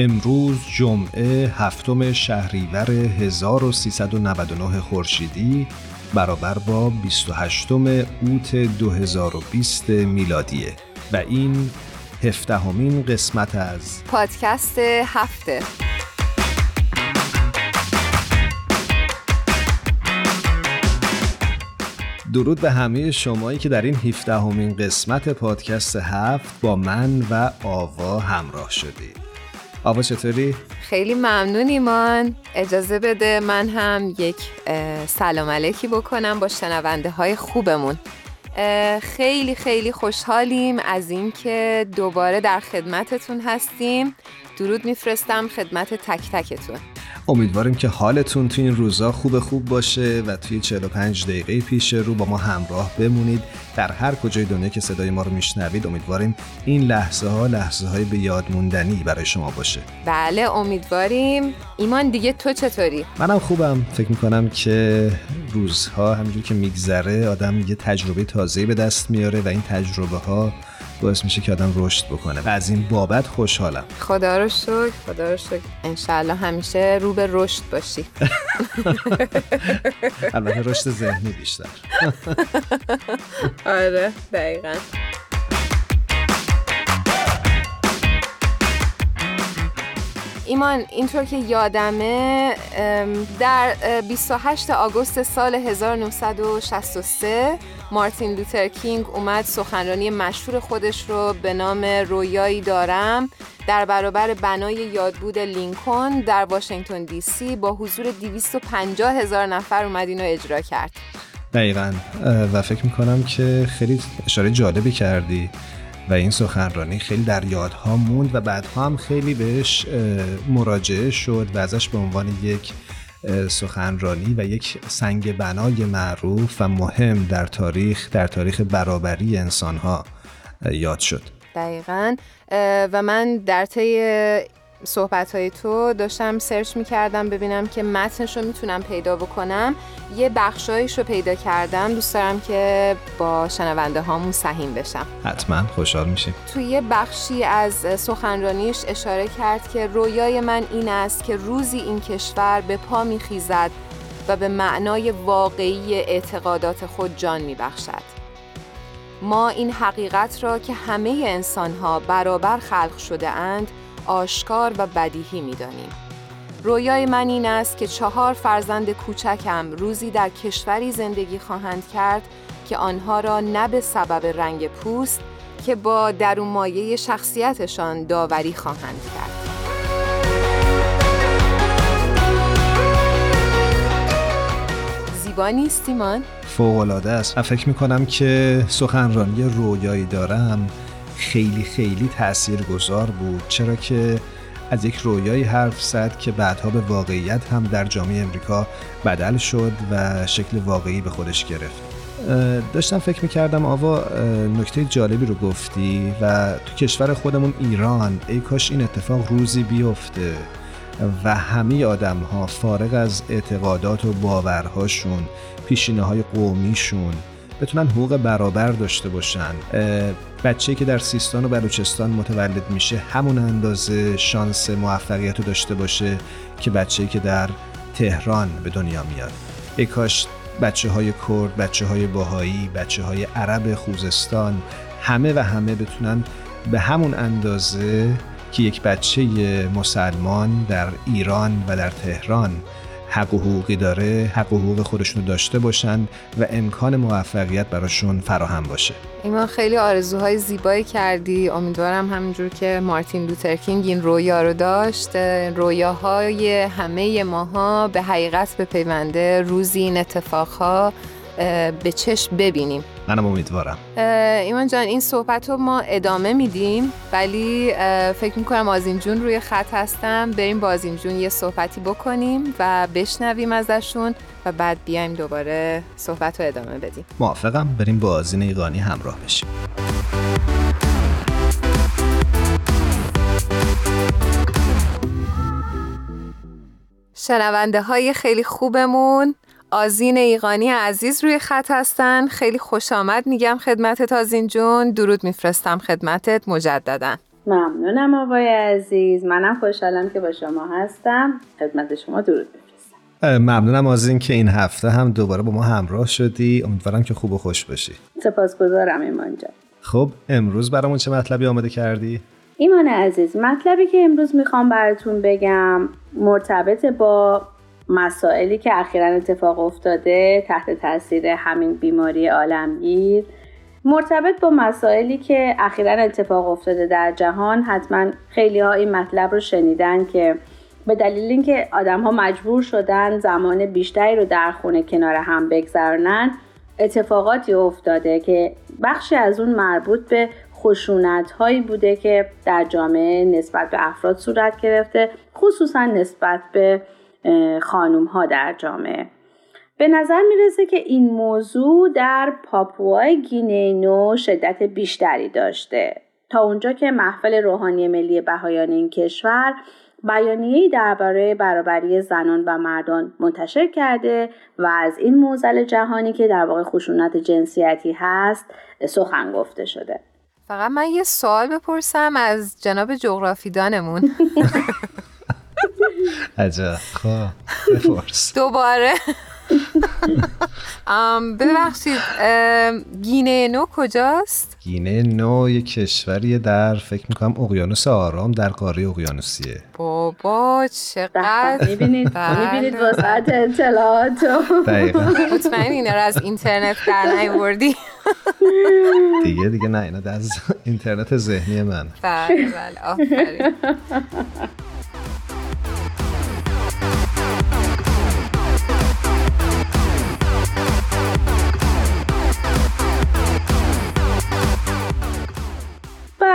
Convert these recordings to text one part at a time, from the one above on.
امروز جمعه هفتم شهریور 1399 خورشیدی برابر با 28 اوت 2020 میلادیه. و این هفدهمین قسمت از پادکست هفته. درود به همه شمایی که در این 17 قسمت پادکست هفت با من و آوا همراه شدید. آوا چطوری؟ خیلی ممنون ایمان. اجازه بده من هم یک سلام علیکی بکنم با شنونده های خوبمون خیلی خیلی خوشحالیم از اینکه دوباره در خدمتتون هستیم. درود میفرستم خدمت تک تکتون. امیدواریم که حالتون توی این روزا خوب خوب باشه و توی 45 دقیقه پیش رو با ما همراه بمونید. در هر کجای دنیا که صدای ما رو میشنوید امیدواریم این لحظه ها لحظه های به یاد موندنی برای شما باشه. بله امیدواریم. ایمان دیگه تو چطوری؟ منم خوبم. فکر می‌کنم که روزها همینجور که میگذره آدم یه تجربه تازه به دست میاره و این تجربه ها باعث میشه که آدم رشد بکنه. و از این بابت خوشحالم. خدا رو شکر خدا رو شکر. انشالله همیشه رو به رشد باشی. البته رشد ذهنی بیشتر. آره دقیقا. ایمان اینطور که یادمه در 28 آگوست سال 1963 مارتین لوتر کینگ اومد سخنرانی مشهور خودش رو به نام رویایی دارم در برابر بنای یادبود لینکن در واشنگتن دی سی با حضور 250 هزار نفر اومد اینو اجرا کرد. دقیقا و فکر می‌کنم که خیلی اشاره جالبی کردی. و این سخنرانی خیلی در یادها موند و بعدها هم خیلی بهش مراجعه شد و ازش به عنوان یک سخنرانی و یک سنگ بنای معروف و مهم در تاریخ در تاریخ برابری انسانها یاد شد. دقیقا و من در طی صحبت های تو داشتم سرچ می‌کردم ببینم که متنش رو می‌تونم پیدا بکنم. یه بخشایش رو پیدا کردم. دوست دارم که با شنونده هامون سهیم بشم. حتما. خوشحال میشیم. توی یه بخشی از سخنرانیش اشاره کرد که رویای من این است که روزی این کشور به پا میخیزد و به معنای واقعی اعتقادات خود جان میبخشد. ما این حقیقت را که همه انسان ها برابر خلق شده اند آشکار و بدیهی می‌دانیم. رویای من این است که چهار فرزند کوچکم روزی در کشوری زندگی خواهند کرد که آنها را نه به سبب رنگ پوست که با درون مایه شخصیتشان داوری خواهند کرد. زیبا نیست ایمان؟ فوقلاده است. من فکر می‌کنم که سخنرانی رویایی دارم خیلی خیلی تأثیر گذار بود. چرا که از یک رویایی حرف زد که بعدها به واقعیت هم در جامعه امریکا بدل شد و شکل واقعی به خودش گرفت. داشتم فکر می‌کردم آوا نکته جالبی رو گفتی و تو کشور خودمون ایران ای کاش این اتفاق روزی بیفته و همه آدم ها فارغ از اعتقادات و باورهاشون پیشینه های قومیشون بتونن حقوق برابر داشته باشن. بچه که در سیستان و بلوچستان متولد میشه همون اندازه شانس موفقیت رو داشته باشه که بچه که در تهران به دنیا میاد. ای کاش بچه های کرد، بچه های باهایی، بچه های عرب خوزستان همه و همه بتونن به همون اندازه که یک بچه مسلمان در ایران و در تهران حق و حقوقی داره حق و حقوق خودشون داشته باشند و امکان موفقیت براشون فراهم باشه. ایمان خیلی آرزوهای زیبایی کردی. امیدوارم همینجور که مارتین لوترکینگ این رویا رو داشت رویاهای همه ماها به حقیقت به پیونده روزی این اتفاقها به چشم ببینیم. منم امیدوارم. ایمان جان این صحبت رو ما ادامه میدیم ولی فکر می‌کنم آزین جون روی خط هستم. بریم با آزین جون یه صحبتی بکنیم و بشنویم ازشون و بعد بیایم دوباره صحبت رو ادامه بدیم. موافقم. بریم با آزین ایقانی همراه بشیم. شنونده های خیلی خوبمون. آزین ایقانی عزیز روی خط هستن. خیلی خوش آمد. میگم خدمتت آزین جون. درود میفرستم خدمتت. مجددا. ممنونم آقای عزیز. منم خوشحالم که با شما هستم. خدمت شما درود میفرستم. ممنونم آزین که این هفته هم دوباره با ما همراه شدی. امیدوارم که خوب و خوش باشی. سپاسگزارم ایمان جان. خب امروز برامون چه مطلبی آماده کردی؟ ایمان عزیز مطلبی که امروز می‌خوام براتون بگم مرتبط با مسائلی که اخیرا اتفاق افتاده تحت تاثیر همین بیماری عالمگیر. مرتبط با مسائلی که اخیرا اتفاق افتاده در جهان حتما خیلی ها این مطلب رو شنیدن که به دلیل اینکه آدم ها مجبور شدن زمان بیشتری رو در خونه کنار هم بگذرونن اتفاقاتی افتاده که بخشی از اون مربوط به خشونت هایی بوده که در جامعه نسبت به افراد صورت گرفته خصوصا نسبت به خانوم ها در جامعه. به نظر می‌رسه که این موضوع در پاپوای گینه شدت بیشتری داشته. تا اونجا که محفل روحانی ملی بهایان این کشور بیانیه‌ای درباره برابری زنان و مردان منتشر کرده و از این موزل جهانی که در واقع خشونت جنسیتی هست سخن گفته شده. فقط من یه سوال بپرسم از جناب جغرافیدانمون. عجب خب بفرس دوباره. ببخشید گینه نو کجاست؟ گینه نو یه کشوریه در فکر می‌کنم اقیانوس آرام در قاره اقیانوسیه. بابا چقدر؟ می‌بینید می‌بینید واسط اطلاعات دقیقا. مطمئن اینا رو از اینترنت در نیوردی؟ دیگه دیگه نه اینا از اینترنت ذهنی من بله بله آفرین.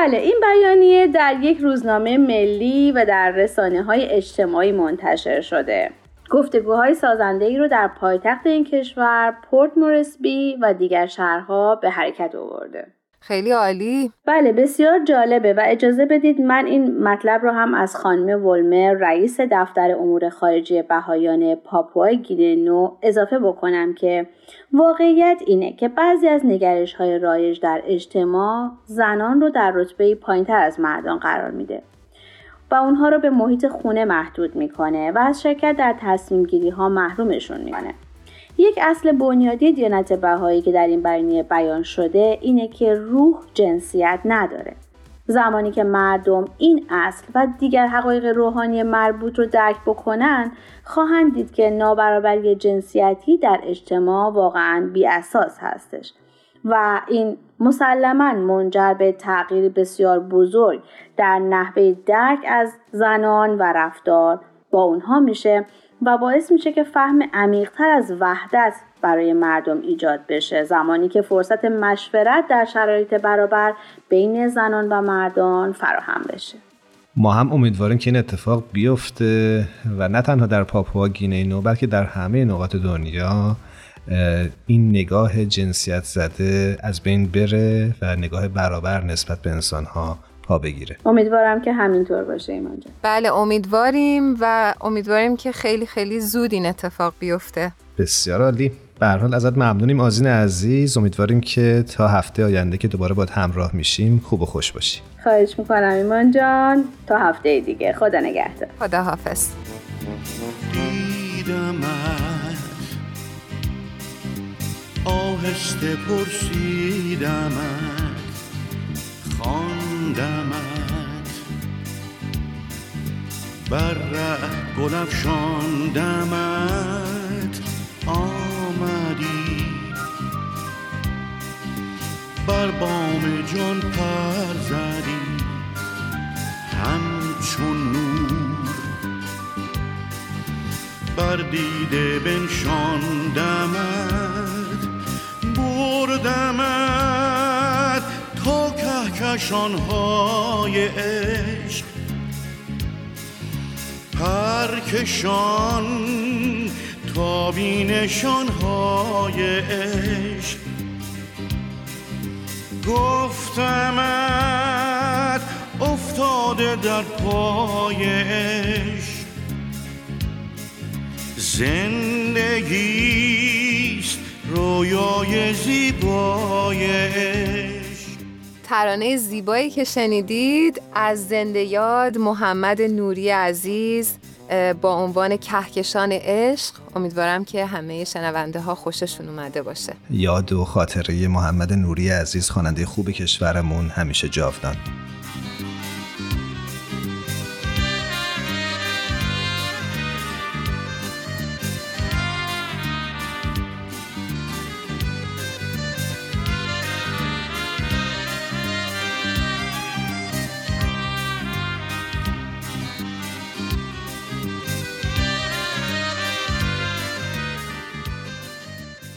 بله این بیانیه در یک روزنامه ملی و در رسانه های اجتماعی منتشر شده. گفتگوهای سازنده ای رو در پایتخت این کشور پورت مورسبی و دیگر شهرها به حرکت آورده. خیلی عالی. بله بسیار جالبه و اجازه بدید من این مطلب رو هم از خانم ولمر رئیس دفتر امور خارجی بهایان پاپوای گینه اضافه بکنم که واقعیت اینه که بعضی از نگرش های رایج در اجتماع زنان رو در رتبه پایینتر از مردان قرار میده و اونها رو به محیط خونه محدود می‌کنه و از شرکت در تصمیم گیری ها محرومشون می‌کنه. یک اصل بنیادی دیانت بهایی که در این بیانیه بیان شده اینه که روح جنسیت نداره. زمانی که مردم این اصل و دیگر حقایق روحانی مربوط رو درک بکنن خواهند دید که نابرابری جنسیتی در اجتماع واقعا بی اساس هستش و این مسلما منجر به تغییر بسیار بزرگ در نحوه درک از زنان و رفتار با اونها میشه. و باعث میشه که فهم عمیقتر از وحدت برای مردم ایجاد بشه. زمانی که فرصت مشورت در شرایط برابر بین زنان و مردان فراهم بشه. ما هم امیدواریم که این اتفاق بیفته و نه تنها در پاپوا گینه نو بلکه در همه نقاط دنیا این نگاه جنسیت زده از بین بره و نگاه برابر نسبت به انسانها پا بگیره. امیدوارم که همینطور باشه ایمان جان. بله امیدواریم و امیدواریم که خیلی خیلی زود این اتفاق بیفته. بسیار عالی. به حال ازت ممنونیم آزین عزیز. امیدواریم که تا هفته آینده که دوباره باید همراه میشیم خوب و خوش باشی. خواهش می‌کنم ایمان جان. تا هفته دیگه. خدا نگهدار. خدا حافظ. آهسته پرسیدمت خواندمت بر گل دمت آمدی. بر بام جان پر زدی. همچون نور. بر دیده بنشاندمت. بردمت. کهکشانهای عشق. پرکشان تا های عشق. گفتمت افتاده در پای عشق. زندگیست رویای زیبای ترانه زیبایی که شنیدید از زنده یاد محمد نوری عزیز با عنوان کهکشان عشق. امیدوارم که همه شنونده ها خوششون اومده باشه. یاد و خاطره محمد نوری عزیز خواننده خوب کشورمون همیشه جاودان.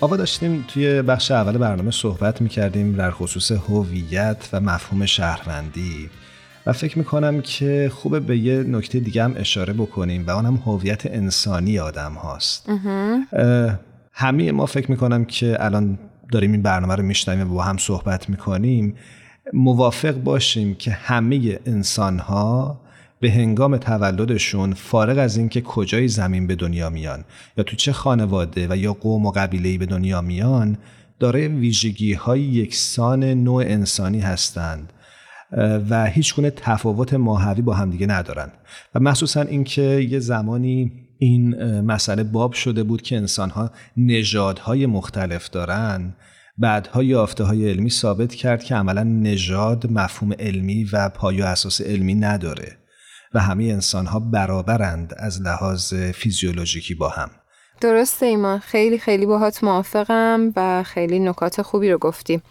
آقا داشتیم توی بخش اول برنامه صحبت می‌کردیم در خصوص هویت و مفهوم شهروندی و فکر می‌کنم که خوبه به یه نکته دیگه هم اشاره بکنیم و اونم هویت انسانی آدم هاست. همه ما فکر می‌کنم که الان داریم این برنامه رو میشنویم و با هم صحبت می‌کنیم موافق باشیم که همه انسان ها به هنگام تولدشون فارغ از اینکه کجای زمین به دنیا میان یا تو چه خانواده و یا قوم و قبیله‌ای به دنیا میان داره ویژگی های یکسان نوع انسانی هستند و هیچ گونه تفاوت ماهوی با همدیگه ندارن. و مخصوصا اینکه یه زمانی این مسئله باب شده بود که انسانها نژادهای مختلف دارن بعدها یافته های علمی ثابت کرد که عملا نژاد مفهوم علمی و پایه اساس علمی نداره. و همه انسان ها برابرند از لحاظ فیزیولوژیکی با هم. درسته ایمان. خیلی خیلی باهات موافقم و خیلی نکات خوبی رو گفتی.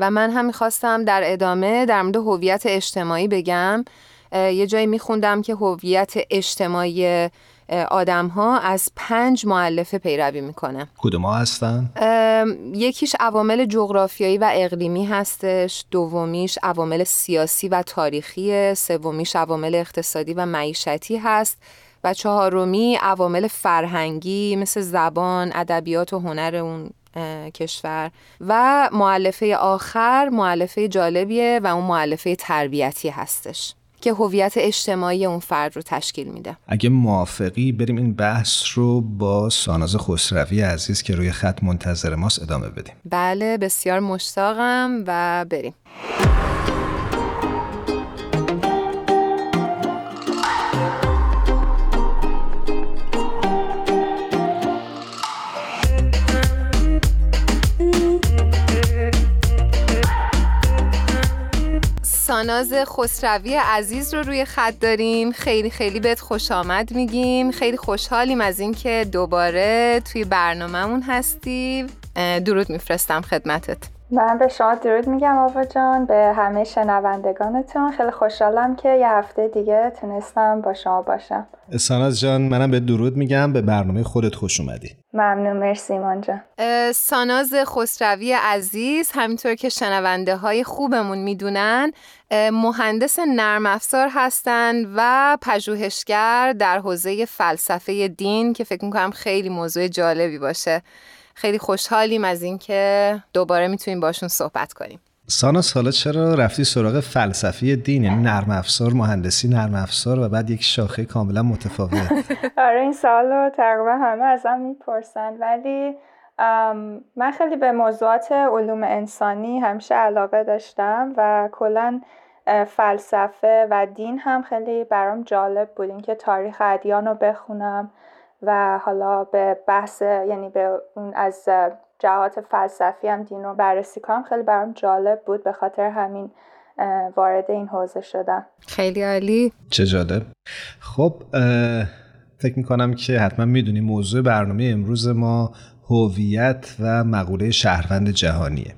و من هم می‌خواستم در ادامه در مورد هویت اجتماعی بگم. یه جایی میخوندم که هویت اجتماعی آدم ها از پنج معلفه پیروی می‌کنه. کدوم ها هستن؟ یکیش عوامل جغرافیایی و اقلیمی هستش دومیش عوامل سیاسی و تاریخی سومیش عوامل اقتصادی و معیشتی هست و چهارمی عوامل فرهنگی مثل زبان، ادبیات و هنر اون کشور. و معلفه آخر معلفه جالبیه و اون معلفه تربیتی هستش. که هویت اجتماعی اون فرد رو تشکیل میده. اگه موافقی بریم این بحث رو با ساناز خسروی عزیز که روی خط منتظر ماست ادامه بدیم. بله بسیار مشتاقم و بریم. ساناز خسروی عزیز رو روی خط داریم خیلی خیلی بهت خوش آمد میگیم. خیلی خوشحالیم از اینکه دوباره توی برنامهمون هستی. درود میفرستم خدمتت. من به شما درود میگم آوا جان به همه شنوندگانتون. خیلی خوشحالم که یه هفته دیگه تونستم با شما باشم. ساناز جان منم به درود میگم. به برنامه خودت خوش اومدی. ممنون مرسی ایمان جان. ساناز خسروی عزیز همینطور که شنونده های خوبمون می‌دونن مهندس نرم افزار هستند و پژوهشگر در حوزه فلسفه دین که فکر می‌کنم خیلی موضوع جالبی باشه. خیلی خوشحالیم از اینکه دوباره می‌تونیم باشون صحبت کنیم. سانا حالا چرا رفتی سراغ فلسفی دین؟ یعنی نرم افزار مهندسی نرم افزار و بعد یک شاخه کاملا متفاوت. آره این سال رو تقریبا همه ازم می‌پرسن. ولی من خیلی به موضوعات علوم انسانی همیشه علاقه داشتم و کلا فلسفه و دین هم خیلی برام جالب بود. اینکه تاریخ ادیان رو بخونم و حالا به بحث یعنی به اون از جهات فلسفی هم دین رو بررسی کنم خیلی برام جالب بود به خاطر همین وارد این حوزه شدم. خیلی عالی. چه جالب. خب فکر می‌کنم که حتما می‌دونی موضوع برنامه امروز ما هویت و مقوله شهروند جهانیه.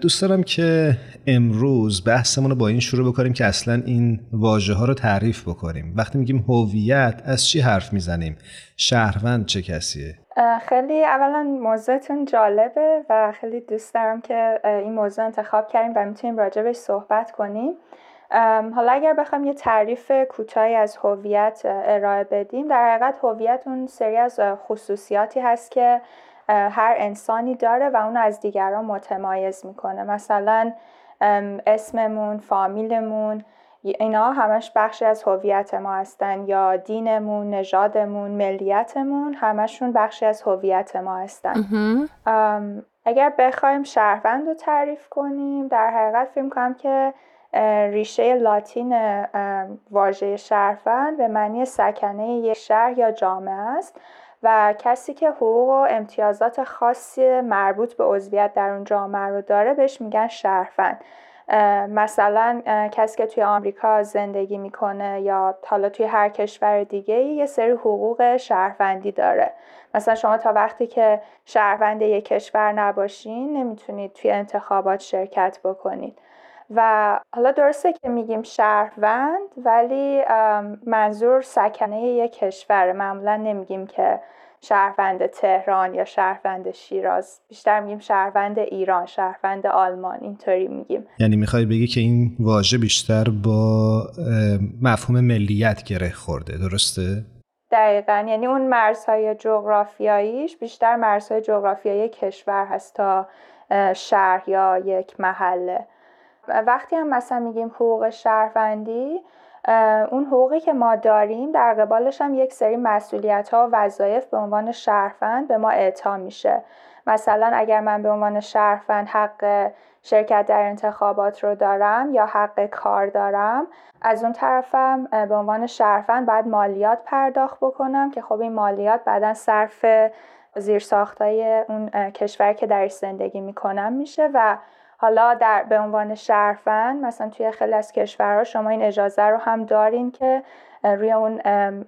دوست دارم که امروز بحثمون رو با این شروع بکنیم که اصلا این واژه ها رو تعریف بکنیم. وقتی میگیم هویت از چی حرف می‌زنیم؟ شهروند چه کسیه؟ خیلی اولا موضوعتون جالبه و خیلی دوست دارم که این موضوع انتخاب کردیم و می‌تونیم راجبش صحبت کنیم. حالا اگر بخوام یه تعریف کوتاهی از هویت ارائه بدیم در حقیقت هویت اون سری از خصوصیاتی هست که هر انسانی داره و اونو از دیگران متمایز می‌کنه. مثلا اسممون فامیلمون اینا همش بخشی از هویت ما هستن یا دینمون نژادمون ملیتمون همشون بخشی از هویت ما هستن. اگر بخوایم شهروند رو تعریف کنیم در حقیقت فکر کنم که ریشه لاتین واژه شهروند به معنی سکنه یک شهر یا جامعه است و کسی که حقوق و امتیازات خاصی مربوط به عضویت در اون جامعه رو داره بهش میگن شهروند. مثلا کسی که توی آمریکا زندگی می‌کنه یا حالا توی هر کشور دیگه یه سری حقوق شهروندی داره. مثلا شما تا وقتی که شهروند یک کشور نباشین نمی‌تونید توی انتخابات شرکت بکنید. و حالا درسته که میگیم شهروند ولی منظور سکنه یک کشور. معمولا نمیگیم که شهروند تهران یا شهروند شیراز؟ بیشتر میگیم شهروند ایران شهروند آلمان اینطوری میگیم. یعنی می‌خوای بگی که این واژه بیشتر با مفهوم ملیت گره خورده درسته؟ دقیقا. یعنی اون مرزهای جغرافیاییش بیشتر مرزهای جغرافیایی کشور هست تا شهر یا یک محله. وقتی هم مثلا میگیم حقوق شهروندی اون حقوقی که ما داریم در قبالش هم یک سری مسئولیت ها و وظایف به عنوان شهروند به ما اعطا میشه. مثلا اگر من به عنوان شهروند حق شرکت در انتخابات رو دارم یا حق کار دارم از اون طرفم به عنوان شهروند باید مالیات پرداخت بکنم که خب این مالیات بعدا صرف زیرساختای اون کشور که درش زندگی می‌کنم میشه و حالا در به عنوان شهروند مثلا توی خیلی از کشورها شما این اجازه رو هم دارین که روی اون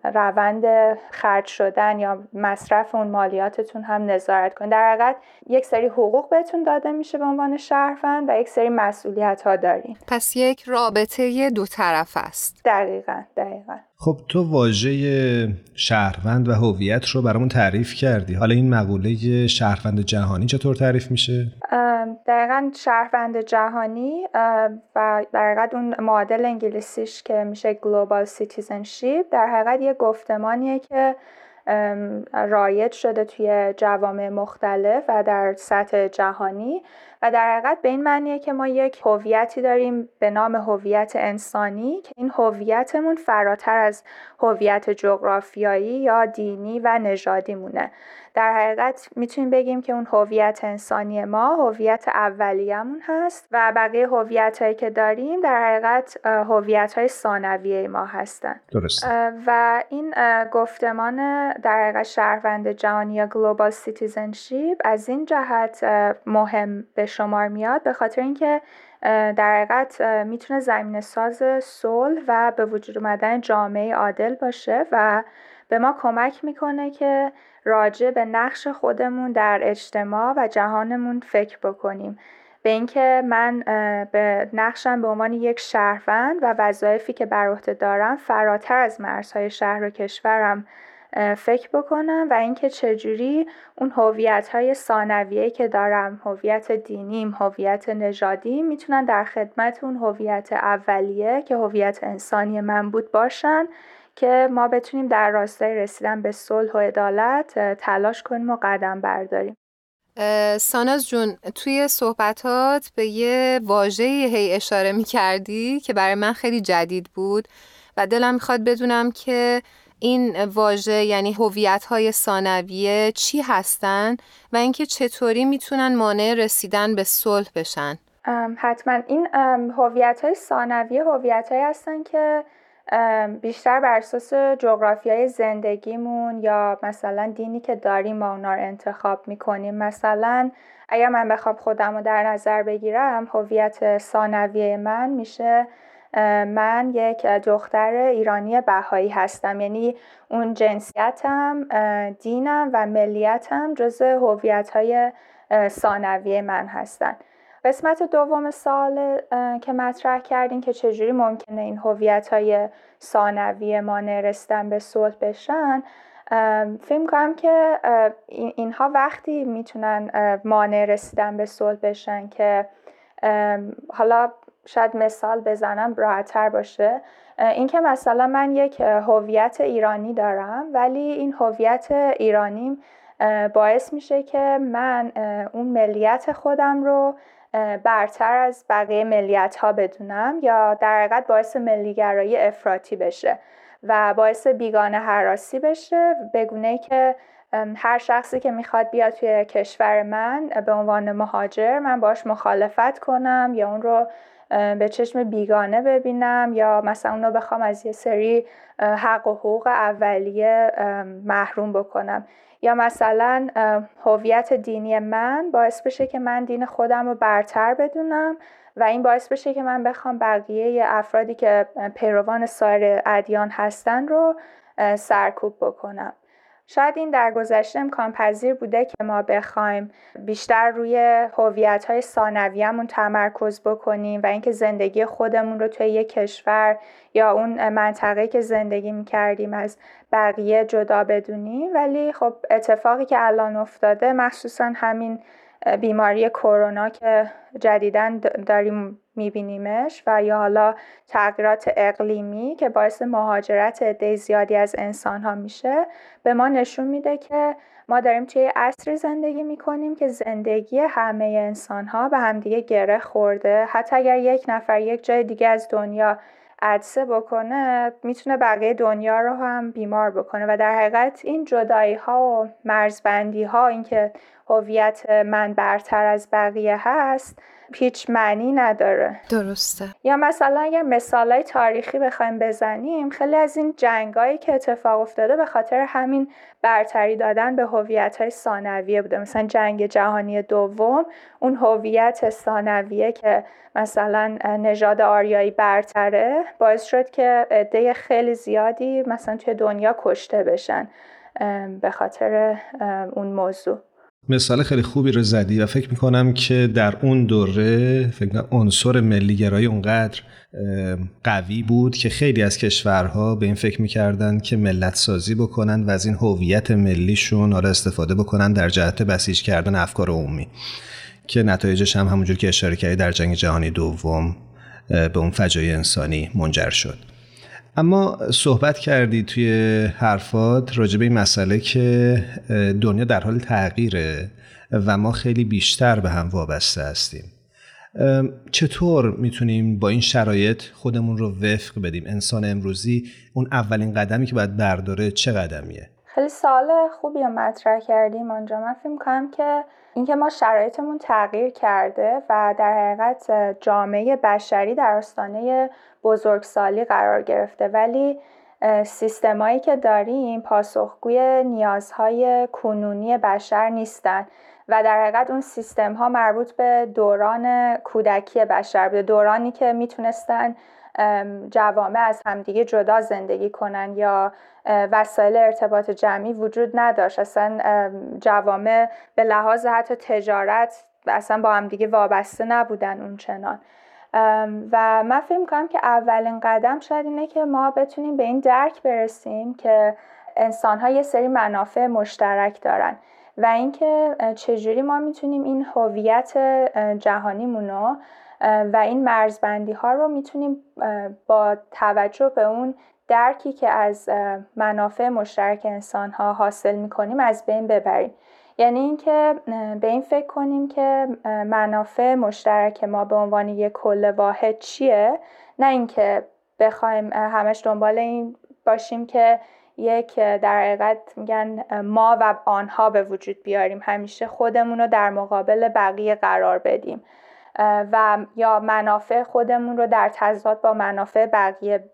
روند خرج شدن یا مصرف اون مالیاتتون هم نظارت کنید در حقیقت یک سری حقوق بهتون داده میشه به عنوان شهروند و یک سری مسئولیت ها دارین. پس یک رابطه دو طرف است. دقیقا دقیقا. خب تو واژه شهروند و هویت رو برامون تعریف کردی. حالا این مقوله شهروند جهانی چطور تعریف میشه؟ دقیقا شهروند جهانی و در اون معادل انگلیسیش که میشه Global Citizenship در حقیقت یه گفتمانیه که رایج شده توی جوامع مختلف و در سطح جهانی. و در حقیقت به این معنیه که ما یک هویتی داریم به نام هویت انسانی که این هویتمون فراتر از هویت جغرافیایی یا دینی و نژادی مونه در حقیقت می‌تونیم بگیم که اون هویت انسانی ما هویت اولیه‌مون هست و بقیه هویت هایی که داریم در حقیقت هویت های ثانویه ما هستن. درست و این گفتمان در حقیقت شهروند جهانی یا global citizenship از این جهت مهم به شمار میاد به خاطر اینکه در حقیقت می‌تونه زمینه ساز صلح و به وجود اومدن جامعه عادل باشه و به ما کمک می‌کنه که راجع به نقش خودمون در اجتماع و جهانمون فکر بکنیم. به اینکه من به نقشم به عنوان یک شهروند و وظایفی که بر عهده دارم فراتر از مرزهای شهر و کشورم فکر بکنم و اینکه چجوری اون هویت های ثانویه که دارم هویت دینیم هویت نژادی می‌تونن در خدمت اون هویت اولیه که هویت انسانی من بود باشن که ما بتونیم در راستای رسیدن به صلح و عدالت تلاش کنیم و قدم برداریم. ساناز جون توی صحبتات به یه واژه هی اشاره می کردی که برای من خیلی جدید بود و دلم می‌خواد بدونم که این واژه یعنی هویت های ثانویه چی هستن و اینکه چطوری می‌تونن مانع رسیدن به صلح بشن؟ حتما. این هویت های ثانویه هویت هستن که بیشتر بر اساس های زندگیمون یا مثلا دینی که داریم ما اونا رو انتخاب می‌کنیم. مثلا اگر من بخوام خودم رو در نظر بگیرم هویت ثانویه من میشه من یک دختر ایرانی بهایی هستم. یعنی اون جنسیتم دینم و ملیتم جز هویت های ثانویه من هستن. قسمت دوم سال که مطرح کردین که چجوری ممکنه این هویت های ثانوی ما نرستن به صلح بشن فکر کنم که اینها وقتی می‌تونن مانع رسیدن به صلح بشن که حالا شاید مثال بزنم راحتتر باشه. اینکه مثلا من یک هویت ایرانی دارم ولی این هویت ایرانیم باعث میشه که من اون ملیت خودم رو برتر از بقیه ملیت ها بدونم یا در حقیقت باعث ملیگرایی افراطی بشه و باعث بیگانه حراسی بشه بگونه که هر شخصی که می‌خواد بیاد توی کشور من به عنوان مهاجر من باش مخالفت کنم یا اون رو به چشم بیگانه ببینم یا مثلا اون رو بخوام از یه سری حق و حقوق اولیه محروم بکنم. یا مثلا هویت دینی من باعث بشه که من دین خودم رو برتر بدونم و این باعث بشه که من بخوام بقیه افرادی که پیروان سایر ادیان هستن رو سرکوب بکنم. شاید این در گذشته امکان پذیر بوده که ما بخوایم بیشتر روی هویت های ثانویه‌مون تمرکز بکنیم و اینکه زندگی خودمون رو توی یک کشور یا اون منطقه که زندگی می‌کردیم از بقیه جدا بدونیم. ولی خب اتفاقی که الان افتاده مخصوصا همین بیماری کرونا که جدیدا داریم میبینیمش و یا حالا تغییرات اقلیمی که باعث مهاجرت عده زیادی از انسان ها میشه به ما نشون میده که ما داریم توی عصری زندگی می‌کنیم که زندگی همه انسان ها به همدیگه گره خورده. حتی اگر یک نفر یک جای دیگه از دنیا عدسه بکنه می‌تونه بقیه دنیا رو هم بیمار بکنه. و در حقیقت این جدایی ها و مرزبندی ها اینکه هویت من برتر از بقیه هست هیچ معنی نداره. درسته. یا مثلا اگر مثالای تاریخی بخوایم بزنیم خیلی از این جنگایی که اتفاق افتاده به خاطر همین برتری دادن به هویت های ثانویه بوده. مثلا جنگ جهانی دوم اون هویت ثانویه که مثلا نژاد آریایی برتره باعث شد که عده خیلی زیادی مثلا توی دنیا کشته بشن به خاطر اون موضوع. مثال خیلی خوبی رو زدی و فکر می‌کنم که در اون دوره فکر عنصر ملیگرایی اونقدر قوی بود که خیلی از کشورها به این فکر می‌کردن که ملت سازی بکنن و از این هویت ملیشون حالا استفاده بکنن در جهت بسیج کردن افکار عمومی. که نتایجش هم همونجور که اشاره کردی در جنگ جهانی دوم به اون فجایع انسانی منجر شد. اما صحبت کردی توی حرفات راجع به این مسئله که دنیا در حال تغییره و ما خیلی بیشتر به هم وابسته هستیم. چطور می‌تونیم با این شرایط خودمون رو وفق بدیم؟ انسان امروزی اون اولین قدمی که باید برداره چه قدمیه؟ خیلی سال خوبی رو مطرح کردیم آنجا. من فکر کنم که اینکه ما شرایطمون تغییر کرده و در حقیقت جامعه بشری در آستانه بزرگسالی قرار گرفته ولی سیستمایی که داریم پاسخگوی نیازهای کنونی بشر نیستن و در حقیقت اون سیستم ها مربوط به دوران کودکی بشر به دورانی که می‌تونستن جوامع از همدیگه جدا زندگی کنن یا وسایل ارتباط جمعی وجود نداشت. اصلا جوامع به لحاظ حتی تجارت اصلا با همدیگه وابسته نبودن اون چنان و من فکر کنم که اولین قدم شاید اینه که ما بتونیم به این درک برسیم که انسان ها یه سری منافع مشترک دارن و اینکه چجوری ما می‌تونیم این هویت جهانیمون رو و این مرزبندی ها رو می‌تونیم با توجه به اون درکی که از منافع مشترک انسان ها حاصل می‌کنیم از بین ببریم. یعنی اینکه به این فکر کنیم که منافع مشترک ما به عنوان یک کل واحد چیه؟ نه اینکه بخوایم همش دنبال این باشیم که یک در حقیقت میگن ما و آنها به وجود بیاریم. همیشه خودمون رو در مقابل بقیه قرار بدیم. و یا منافع خودمون رو در تضاد با منافع بقیه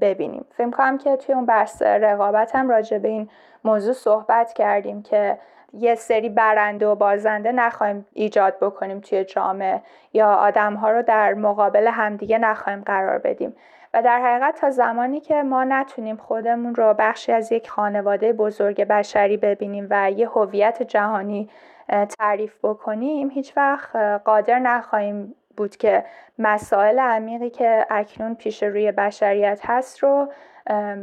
ببینیم. فکر کنم که توی اون بحث رقابت هم راجع به این موضوع صحبت کردیم که یه سری برنده و بازنده نخواهیم ایجاد بکنیم توی جامعه یا آدم ها رو در مقابل همدیگه نخواهیم قرار بدیم. و در حقیقت تا زمانی که ما نتونیم خودمون رو بخشی از یک خانواده بزرگ بشری ببینیم و یه هویت جهانی تعریف بکنیم هیچ وقت قادر نخواهیم بود که مسائل عمیقی که اکنون پیش روی بشریت هست رو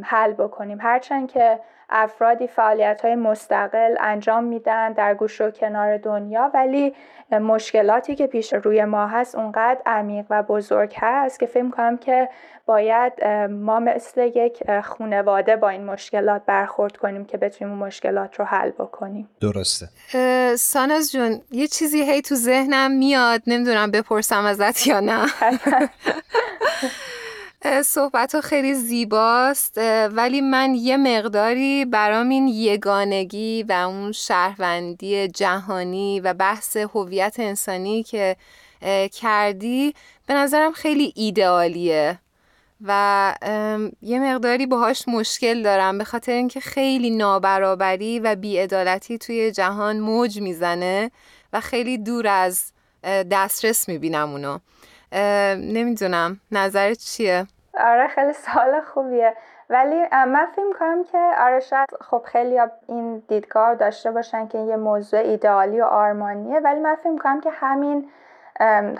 حل بکنیم. هرچند که افرادی فعالیت های مستقل انجام میدن در گوش و کنار دنیا ولی مشکلاتی که پیش روی ما هست اونقدر عمیق و بزرگ هست که فکر کنم که باید ما مثل یک خونواده با این مشکلات برخورد کنیم که بتونیم اون مشکلات رو حل بکنیم. درسته. ساناز جون یه چیزی هی تو ذهنم میاد نمی‌دونم بپرسم ازت یا نه. صحبت ها خیلی زیباست ولی من یه مقداری برام این یگانگی و اون شهروندی جهانی و بحث هویت انسانی که کردی به نظرم خیلی ایدئالیه و یه مقداری باهاش مشکل دارم به خاطر اینکه خیلی نابرابری و بیعدالتی توی جهان موج می‌زنه و خیلی دور از دسترس می‌بینم اونو نمی‌دونم نظرت چیه؟ آره خیلی سوال خوبیه. ولی من فکر کنم که آره شاید خب خیلی این دیدگاه داشته باشن که یه موضوع ایدئالی و آرمانیه. ولی من فکر کنم که همین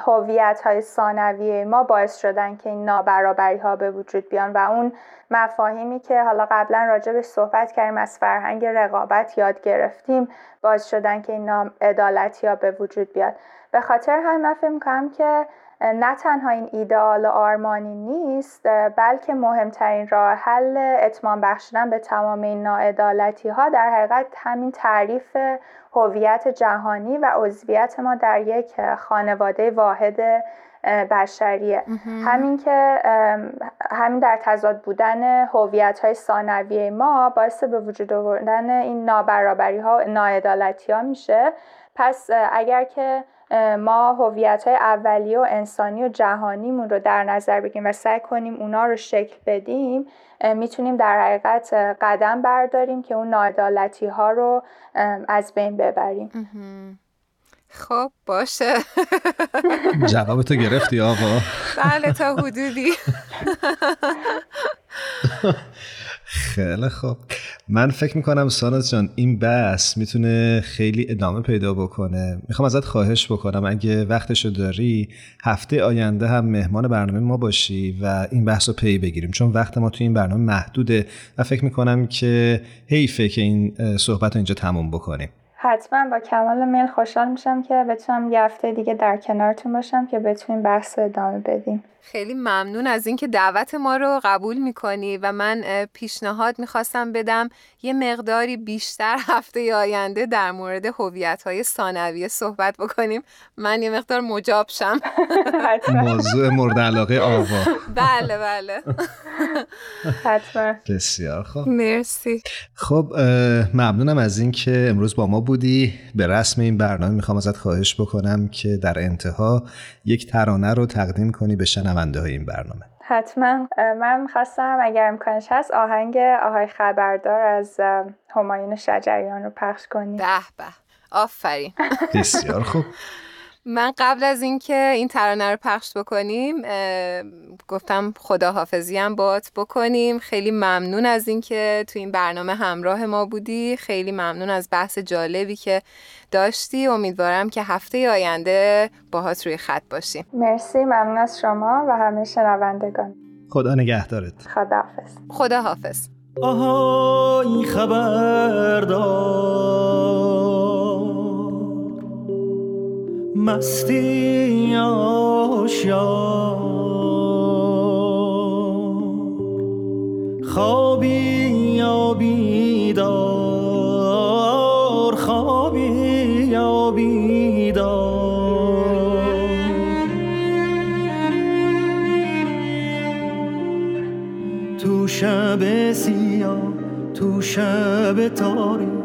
هویت های ثانویه ما باعث شدن که این نابرابری ها به وجود بیان و اون مفاهیمی که حالا قبلا راجع به صحبت کردیم از فرهنگ رقابت یاد گرفتیم باعث شدن که این ناعدالتی ها به وجود بیاد. به خاطر همین من فکر کنم که نه تنها این ایدئال و آرمانی نیست بلکه مهمترین راه حل اتمام بخشیدن به تمام این ناعدالتی ها در حقیقت همین تعریف هویت جهانی و عضویت ما در یک خانواده واحد بشریه. همین که همین در تضاد بودن هویت های ثانویه ما باعث به وجود آوردن این نابرابری ها و ناعدالتی ها میشه. پس اگر که ما هویت های اولیه و انسانی و جهانیمون رو در نظر بگیریم و سعی کنیم اونا رو شکل بدیم می‌تونیم در حقیقت قدم برداریم که اون ناعدالتی ها رو از بین ببریم. خب باشه. جواب تو گرفتی آقا. بله تا حدودی. خیلی خوب. من فکر می‌کنم ساناز جان این بحث می‌تونه خیلی ادامه پیدا بکنه. می‌خوام ازت خواهش بکنم اگه وقتشو داری هفته آینده هم مهمان برنامه ما باشی و این بحث رو پی بگیریم. چون وقت ما توی این برنامه محدوده و فکر می‌کنم که حیفه که این صحبت رو اینجا تموم بکنیم. حتما. با کمال میل خوشحال میشم که بتونم یه هفته دیگه در کنارتون باشم که بتونیم بحث ادامه بدیم. خیلی ممنون از اینکه دعوت ما رو قبول می‌کنی و من پیشنهاد می‌خواستم بدم یه مقداری بیشتر هفته آینده در مورد هویت های ثانویه صحبت بکنیم. من یه مقدار مجاب شم. موضوع مورد علاقه آوا. بله بله. حتما. بسیار خوب. مرسی. خب ممنونم از اینکه امروز با ما بودی. به رسم این برنامه می‌خوام ازت خواهش بکنم که در انتها یک ترانه رو تقدیم کنی به شنونده های این برنامه. حتما. من خواستم اگر امکانش هست آهنگ آهای خبردار از همایون شجریان رو پخش کنیم. به به. آفرین. بسیار خوب. من قبل از اینکه این ترانه رو پخش بکنیم گفتم خداحافظی هم بات بکنیم. خیلی ممنون از اینکه تو این برنامه همراه ما بودی. خیلی ممنون از بحث جالبی که داشتی. امیدوارم که هفته آینده باهات روی خط باشیم. مرسی ممنون از شما و همه شنوندگان. خدا نگهدارت. خداحافظ. خداحافظ. آها این خبردار. مستی آشیار خوابی یا بیدار خوابی یا بیدار. تو شب سیاه تو شب تاریک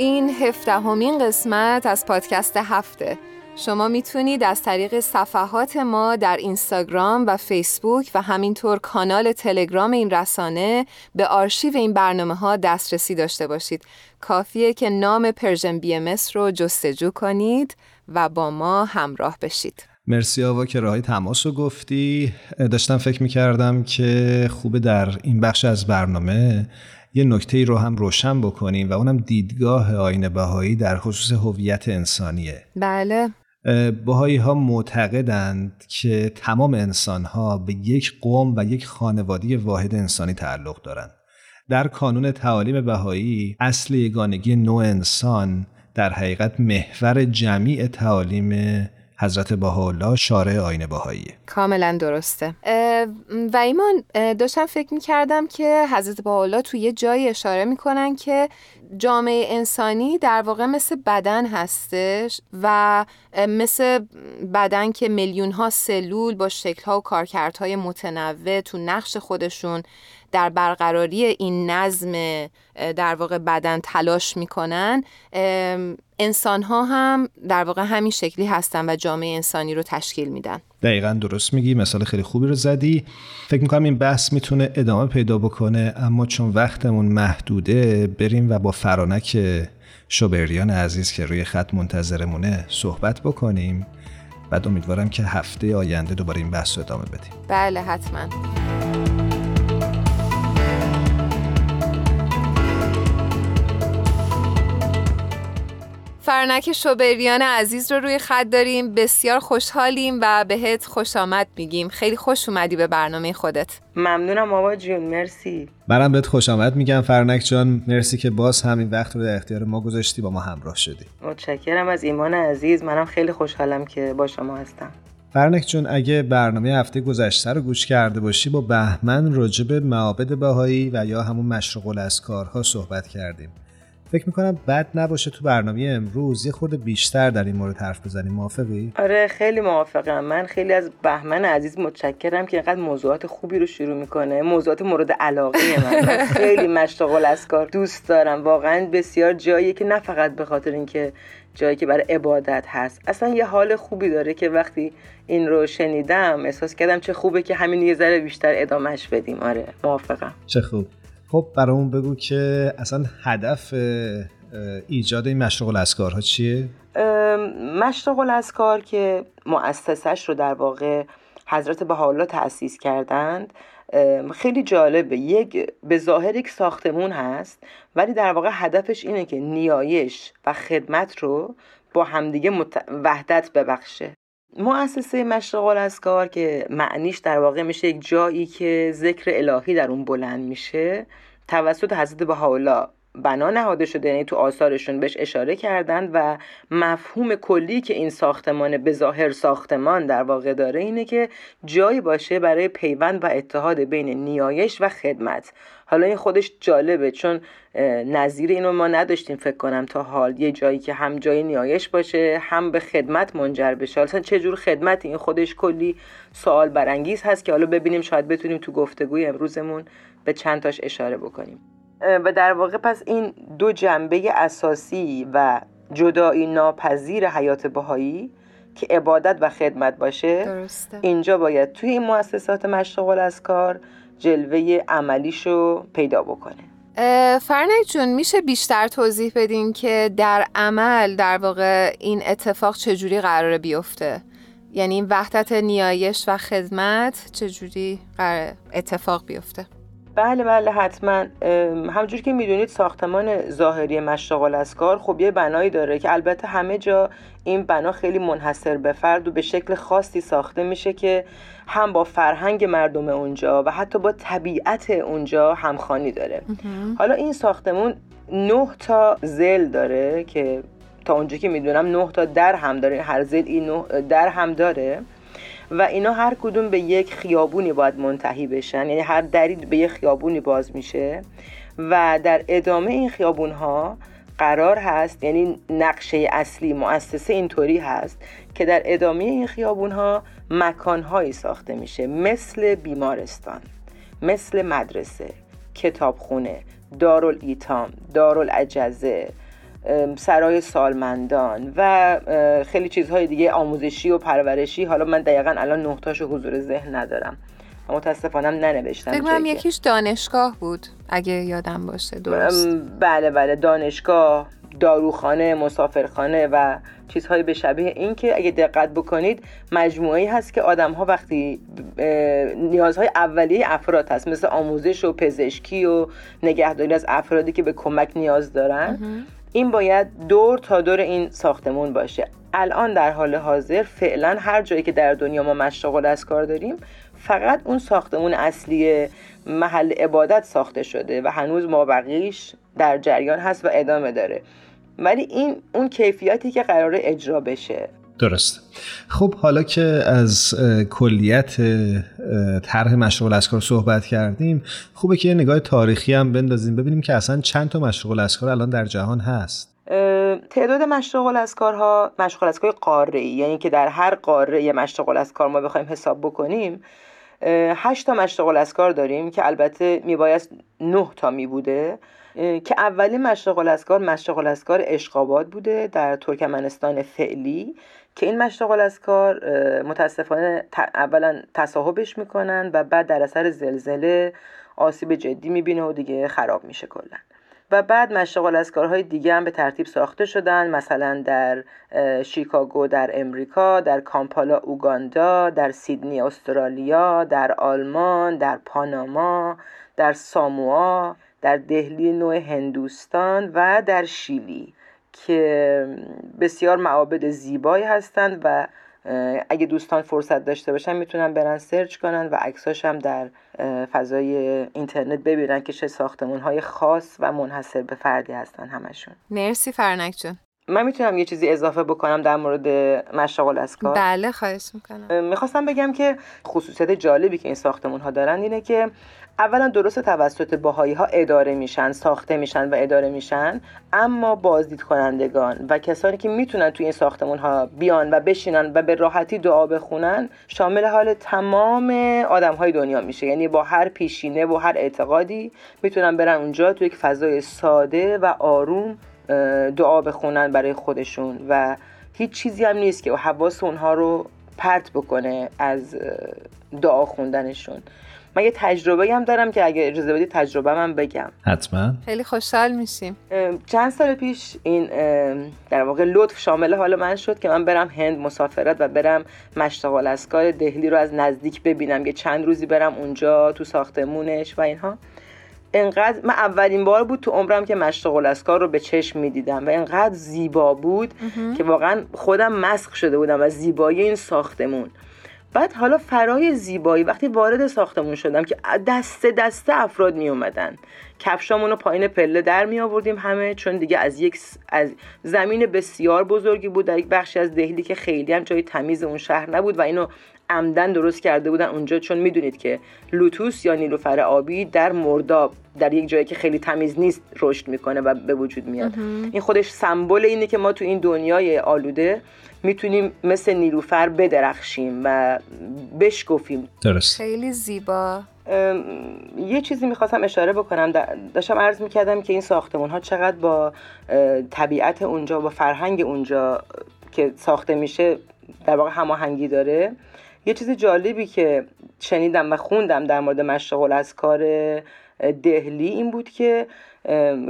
این هفدهمین قسمت از پادکست هفته. شما می‌تونید از طریق صفحات ما در اینستاگرام و فیسبوک و همینطور کانال تلگرام این رسانه به آرشیو این برنامه ها دسترسی داشته باشید. کافیه که نام Persian BMS رو جستجو کنید و با ما همراه بشید. مرسی آوا که راه‌های تماس رو گفتی. داشتم فکر می‌کردم که خوبه در این بخش از برنامه یه نکته ای رو هم روشن بکنیم و اونم دیدگاه آین بهایی در خصوص هویت انسانیه. بله. بهایی ها معتقدند که تمام انسان ها به یک قوم و یک خانواده واحد انسانی تعلق دارند. در کانون تعالیم بهایی اصل یگانگی نوع انسان در حقیقت محور جمیع تعالیم حضرت بهاءالله شارع آین بهایی. کاملا درسته. و ایمان داشتم فکر می‌کردم که حضرت بهاءالله توی یه جایی اشاره می‌کنن که جامعه انسانی در واقع مثل بدن هستش و مثل بدن که میلیون ها سلول با شکل ها و کارکردهای متنوع تو نقش خودشون در برقراری این نظم در واقع بدن تلاش می‌کنن انسان ها هم در واقع همین شکلی هستن و جامعه انسانی رو تشکیل میدن. دقیقا درست میگی مثال خیلی خوبی رو زدی. فکر می‌کنم این بحث می‌تونه ادامه پیدا بکنه اما چون وقتمون محدوده بریم و با فرانک شوبریان عزیز که روی خط منتظرمونه صحبت بکنیم. بعد امیدوارم که هفته آینده دوباره این بحث رو ادامه بدیم. بله حتما. فرنک شوبریان عزیز رو روی خط داریم. بسیار خوشحالیم و بهت خوش آمد میگیم. خیلی خوش اومدی به برنامه خودت. ممنونم آبا جون مرسی. برم بهت خوش آمد میگم فرنک جان مرسی که باز همین وقت رو در اختیار ما گذاشتی با ما همراه شدی. متشکرم از ایمان عزیز. منم خیلی خوشحالم که با شما هستم. فرنک جون اگه برنامه هفته گذشته رو گوش کرده باشی با بهمن راجب به معابد بهایی و یا همون مشرق‌الاذکارها صحبت کردیم. فکر می‌کنم بد نباشه تو برنامه امروز یه خورده بیشتر در این مورد حرف بزنیم. موافقی؟ آره خیلی موافقم. من خیلی از بهمن عزیز متشکرم که اینقدر موضوعات خوبی رو شروع می‌کنه. موضوعات مورد علاقه من, من خیلی مشتغل از کار دوست دارم. واقعا بسیار جایی که نه فقط به خاطر اینکه جایی که برای عبادت هست. اصلا یه حال خوبی داره که وقتی این رو شنیدم احساس کردم چه خوبه که همین یه ذره بیشتر ادامهش بدیم. آره موافقم. چه خوب. خب برامون بگو که اصلا هدف ایجاد این مشرق الاسکارها چیه؟ مشرق الاسکار که مؤسسش رو در واقع حضرت بهاءالله تأسیس کردند خیلی جالبه یک به ظاهر یک ساختمون هست ولی در واقع هدفش اینه که نیایش و خدمت رو با همدیگه وحدت ببخشه مؤسسه مشرق الاسکار که معنیش در واقع میشه یک جایی که ذکر الهی در اون بلند میشه توسط حضرت بهاءالله بنا نهاده شده یعنی تو آثارشون بهش اشاره کردند و مفهوم کلی که این ساختمان به ظاهر ساختمان در واقع داره اینه که جایی باشه برای پیوند و اتحاد بین نیایش و خدمت. حالا این خودش جالبه چون نظیر اینو ما نداشتیم فکر کنم تا حال یه جایی که هم جای نیایش باشه هم به خدمت منجر بشه. حالا چه جور خدمت این خودش کلی سوال برانگیز هست که حالا ببینیم شاید بتونیم تو گفتگوی امروزمون به چند تاش اشاره بکنیم. و در واقع پس این دو جنبه اساسی و جدایی ناپذیر حیات بهایی که عبادت و خدمت باشه درسته. اینجا باید توی این مؤسسات مشغول از کار جلوه عملیشو پیدا بکنه. فرنک جون میشه بیشتر توضیح بدین که در عمل در واقع این اتفاق چجوری قراره بیفته؟ یعنی این وحدت نیایش و خدمت چجوری قرار اتفاق بیفته؟ بله بله حتما. همجور که می‌دونید ساختمان ظاهری مشتغل از کار خب یه بنایی داره که البته همه جا این بنا خیلی منحصر به فرد و به شکل خاصی ساخته میشه که هم با فرهنگ مردم اونجا و حتی با طبیعت اونجا همخانی داره. حالا این ساختمون نه تا زل داره که تا اونجا که می‌دونم نه تا در هم داره هر زل این در هم داره. و اینا هر کدوم به یک خیابونی باید منتهی بشن. یعنی هر دری به یک خیابونی باز میشه. و در ادامه این خیابون ها قرار هست یعنی نقشه اصلی مؤسسه اینطوری هست که در ادامه این خیابون ها مکان هایی ساخته میشه. مثل بیمارستان مثل مدرسه کتابخونه دارالایتام دارالعجزه سرای سالمندان و خیلی چیزهای دیگه آموزشی و پرورشی. حالا من دقیقا الان نهتاشو حضور ذهن ندارم. متاسفانه ننوشتم فکر یکیش دانشگاه بود اگه یادم باشه درست. بله بله دانشگاه داروخانه مسافرخانه و چیزهای به شبیه این که اگه دقت بکنید مجموعی هست که آدم ها وقتی نیازهای اولیه افراد هست مثل آموزش و پزشکی و نگهداری از افرادی که به کمک نیاز دارن. این باید دور تا دور این ساختمون باشه. الان در حال حاضر فعلا هر جایی که در دنیا ما مشتغل از کار داریم فقط اون ساختمون اصلی محل عبادت ساخته شده و هنوز مابقیش در جریان هست و ادامه داره. ولی این اون کیفیتی که قراره اجرا بشه. درسته. خب حالا که از کلیت طرح مشغول از کار صحبت کردیم خوبه که یه نگاه تاریخی هم بندازیم ببینیم که اصلا چند تا مشغول از کار الان در جهان هست. تعداد مشغول از کارها مشغول از کار قاره یعنی که در هر قاره یه مشغول از کار ما بخوایم حساب بکنیم هشت تا مشغول از کار داریم که البته میبایست نه تا می بوده که اولین مشغول از کار مشغول از کار اشقاباد بوده در ترکمنستان فعلی. که این مشغول از کار متاسفانه اولا تصاحبش می‌کنن و بعد در اثر زلزله آسیب جدی می‌بینه و دیگه خراب میشه کلا. و بعد مشغول از کارهای دیگه هم به ترتیب ساخته شدن مثلا در شیکاگو در امریکا در کامپالا اوگاندا در سیدنی استرالیا در آلمان در پاناما در ساموا در دهلی نوع هندوستان و در شیلی. که بسیار معابد زیبایی هستند و اگه دوستان فرصت داشته باشن می‌تونن برن search کنن و عکساش هم در فضای اینترنت ببینن که چه ساختمون های خاص و منحصر به فردی هستن همشون. مرسی فرنک جون. من می‌تونم یه چیزی اضافه بکنم در مورد مشرق‌الاذکار بله خواهش می‌کنم. می‌خواستم بگم که خصوصیت جالبی که این ساختمون ها دارن اینه که اولا درست توسط بهایی ها اداره میشن ساخته میشن و اداره میشن اما بازدید کنندگان و کسانی که می‌تونن توی این ساختمون ها بیان و بشینن و به راحتی دعا بخونن شامل حال تمام آدم های دنیا میشه. یعنی با هر پیشینه و هر اعتقادی می‌تونن برن اونجا توی یک فضای ساده و آروم دعا بخونن برای خودشون و هیچ چیزی هم نیست که حواس اونها رو پرت بکنه از دعا خوندنشون. من یه تجربه هم دارم که اگه اجازه بدید تجربه من بگم. حتما. خیلی خوشحال میشیم. چند سال پیش این در واقع لطف شامل حال من شد که من برم هند مسافرت و برم مشتغل از کار دهلی رو از نزدیک ببینم. یه چند روزی برم اونجا تو ساختمونش و اینها. انقدر من اولین بار بود تو عمرم که مشتغل از کار رو به چشم می‌دیدم و انقدر زیبا بود که واقعا خودم مسخ شده بودم از زیبایی این ساختمون. بعد حالا فرای زیبایی وقتی وارد ساختمون شدم که دسته دسته افراد می اومدن کفشامون رو پایین پله در می آوردیم همه چون دیگه از یک از زمین بسیار بزرگی بود در یک بخشی از دهلی که خیلی هم جای تمیز اون شهر نبود و اینو عمدن درست کرده بودن اونجا. چون می‌دونید که لوتوس یا نیلوفر آبی در مرداب در یک جایی که خیلی تمیز نیست رشد می‌کنه و به وجود میاد. این خودش سمبل اینه که ما تو این دنیای آلوده می‌تونیم مثل نیلوفر بدرخشیم و بشکفیم. درست. خیلی زیبا. یه چیزی می‌خواستم اشاره بکنم. داشتم عرض می‌کردم که این ساختمون ها چقدر با طبیعت اونجا با فرهنگ اونجا که ساخته میشه در واقع هماهنگی داره. یه چیز جالبی که شنیدم و خوندم در مورد مشغول از کار دهلی این بود که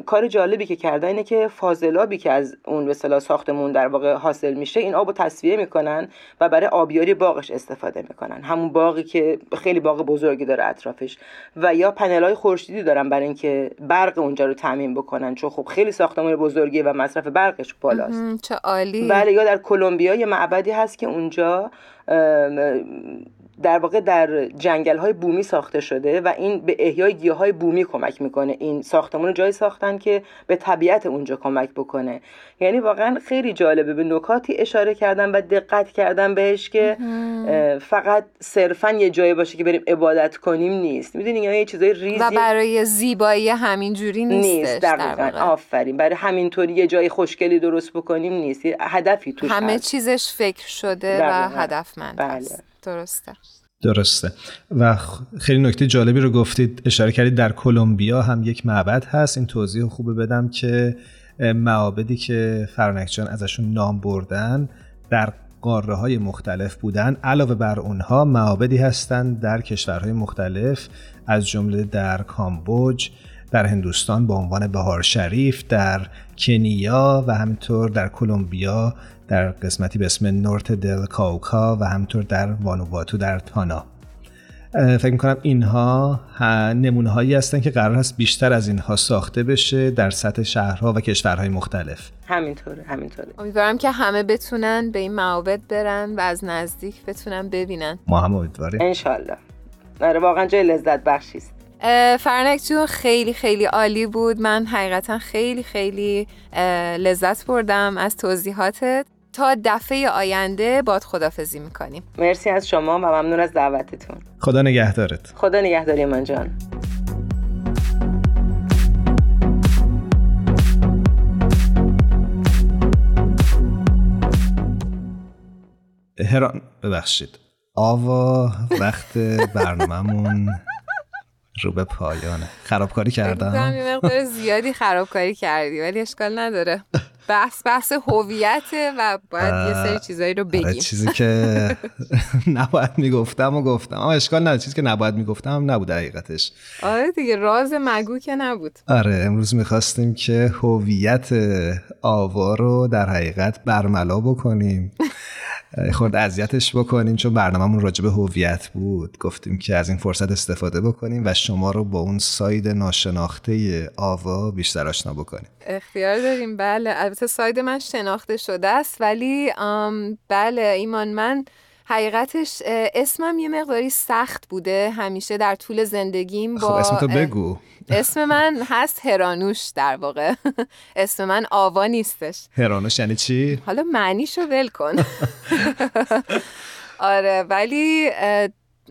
کار جالبی که کرده اینه که فاضلابی که از اون به ساختمون در واقع حاصل میشه این آبو تصفیه می‌کنن و برای آبیاری باغش استفاده می‌کنن. همون باقی که خیلی باغ بزرگی داره اطرافش. و یا پنل های خورشیدی دارن برای اینکه برق اونجا رو تامین بکنن چون خب خیلی ساختمان بزرگی و مصرف برقش بالاست. چه عالی. بله یا در کلمبیا یه معبدی هست که اونجا در واقع در جنگل های بومی ساخته شده و این به احیای گیاه های بومی کمک می‌کنه. این ساختمون رو جایی ساختن که به طبیعت اونجا کمک بکنه. یعنی واقعا خیلی جالبه. به نکاتی اشاره کردن و دقت کردن بهش که فقط صرفا یه جایی باشه که بریم عبادت کنیم نیست. می‌دونی یعنی یه چیزای ریزی و برای زیبایی همین جوری نیست دقیقاً. آفرین. برای همینطوری یه جای خوشگلی درست بکنیم نیست. هدفی توش همه چیزش فکر شده و هدفمند بله. درسته. درسته. و خیلی نکته جالبی رو گفتید اشاره کردید در کلمبیا هم یک معبد هست. این توضیح خوبه بدم که معابدی که فرانکجان ازشون نام بردن در قاره های مختلف بودن. علاوه بر اونها معابدی هستند در کشورهای مختلف از جمله در کامبوج در هندوستان به عنوان بهار شریف در کنیا و همینطور در کلمبیا در قسمتی به اسم نورت دل کاوکا و همینطور در وانوواتو در تانا. فکر می‌کنم اینها نمونه هایی هستن که قرار هست بیشتر از اینها ساخته بشه در سطح شهرها و کشورهای مختلف. همینطوره همینطوره. امیدوارم که همه بتونن به این معابد برن و از نزدیک بتونن ببینن. ما هم امیدواریم. انشالله. آره واقعا جای لذت بخشی است فرنک جون خیلی خیلی عالی بود. من حقیقتا خیلی خیلی لذت بردم از توضیحاتت. تا دفعه آینده باد خدافزی می‌کنیم. مرسی از شما و ممنون از دعوتتون. خدا نگهدارت. خدا نگهداری من جان. هران ببخشید. آوا وقت برنامهمون رو به پایانه. خرابکاری کردم؟ یه مقدار زیادی خرابکاری کردی ولی اشکال نداره. بحث بحث هویته و باید یه سری چیزایی رو بگیم. چیزی که نباید می‌گفتم و گفتم. اما اشکال نداره. چیزی که نباید می‌گفتم نبود حقیقتش. آره دیگه راز مگو که نبود. آره امروز می‌خواستیم که هویت آوا رو در حقیقت برملا بکنیم. خورد اذیتش بکنیم چون برنامهمون راجع به هویت بود. گفتیم که از این فرصت استفاده بکنیم و شما رو با اون ساید ناشناخته آوا بیشتر آشنا بکنیم. اختیار داریم. بله البته ساید من شناخته شده است ولی بله ایمان من حقیقتش اسمم یه مقداری سخت بوده. همیشه در طول زندگیم خب، با خب اسم تو بگو. اسم من هست هرانوش در واقع. اسم من آوا نیستش. هرانوش یعنی چی؟ حالا معنیشو ول کن. آره ولی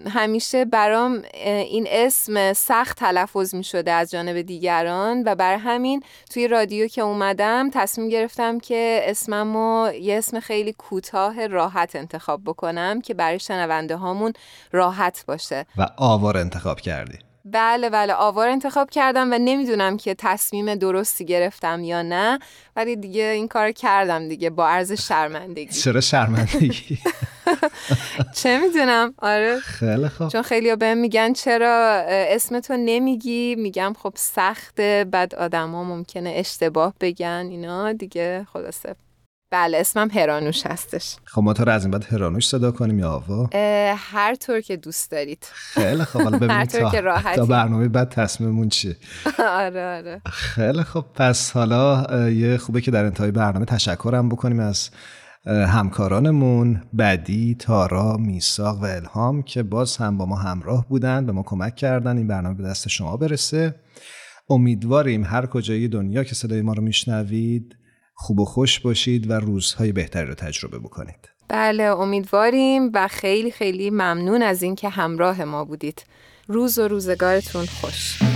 همیشه برام این اسم سخت تلفظ می شده از جانب دیگران و بر همین توی رادیو که اومدم تصمیم گرفتم که اسممو یه اسم خیلی کوتاه راحت انتخاب بکنم که برای شنونده هامون راحت باشه. و آوار انتخاب کردی. بله بله آوار انتخاب کردم و نمی‌دونم که تصمیم درستی گرفتم یا نه ولی دیگه این کار کردم دیگه با عرض شرمندگی. چرا شرمندگی؟ چه می‌دونم؟ آره. خیلی خوب. چون خیلی بهم میگن چرا اسم تو نمیگی؟ میگم خب سخته بعد آدما ممکنه اشتباه بگن اینا دیگه خلاصه. بله اسمم هرانوش هستش. خب ما تو رو از این بعد هرانوش صدا کنیم یا آوا؟ هر طور که دوست دارید. خیلی خب حالا ببینیم تا, که تا برنامه بعد تصمیممون چیه. آره آره. خیلی خب پس حالا یه خوبه که در انتهای برنامه تشکرم بکنیم از همکارانمون بدی، تارا، میساق و الهام که باز هم با ما همراه بودن به ما کمک کردن این برنامه به دست شما برسه. امیدواریم هر کجای دنیا که صدای ما رو میشنوید خوب و خوش باشید و روزهای بهتری رو تجربه بکنید. بله امیدواریم و خیلی خیلی ممنون از اینکه همراه ما بودید. روز و روزگارتون خوش.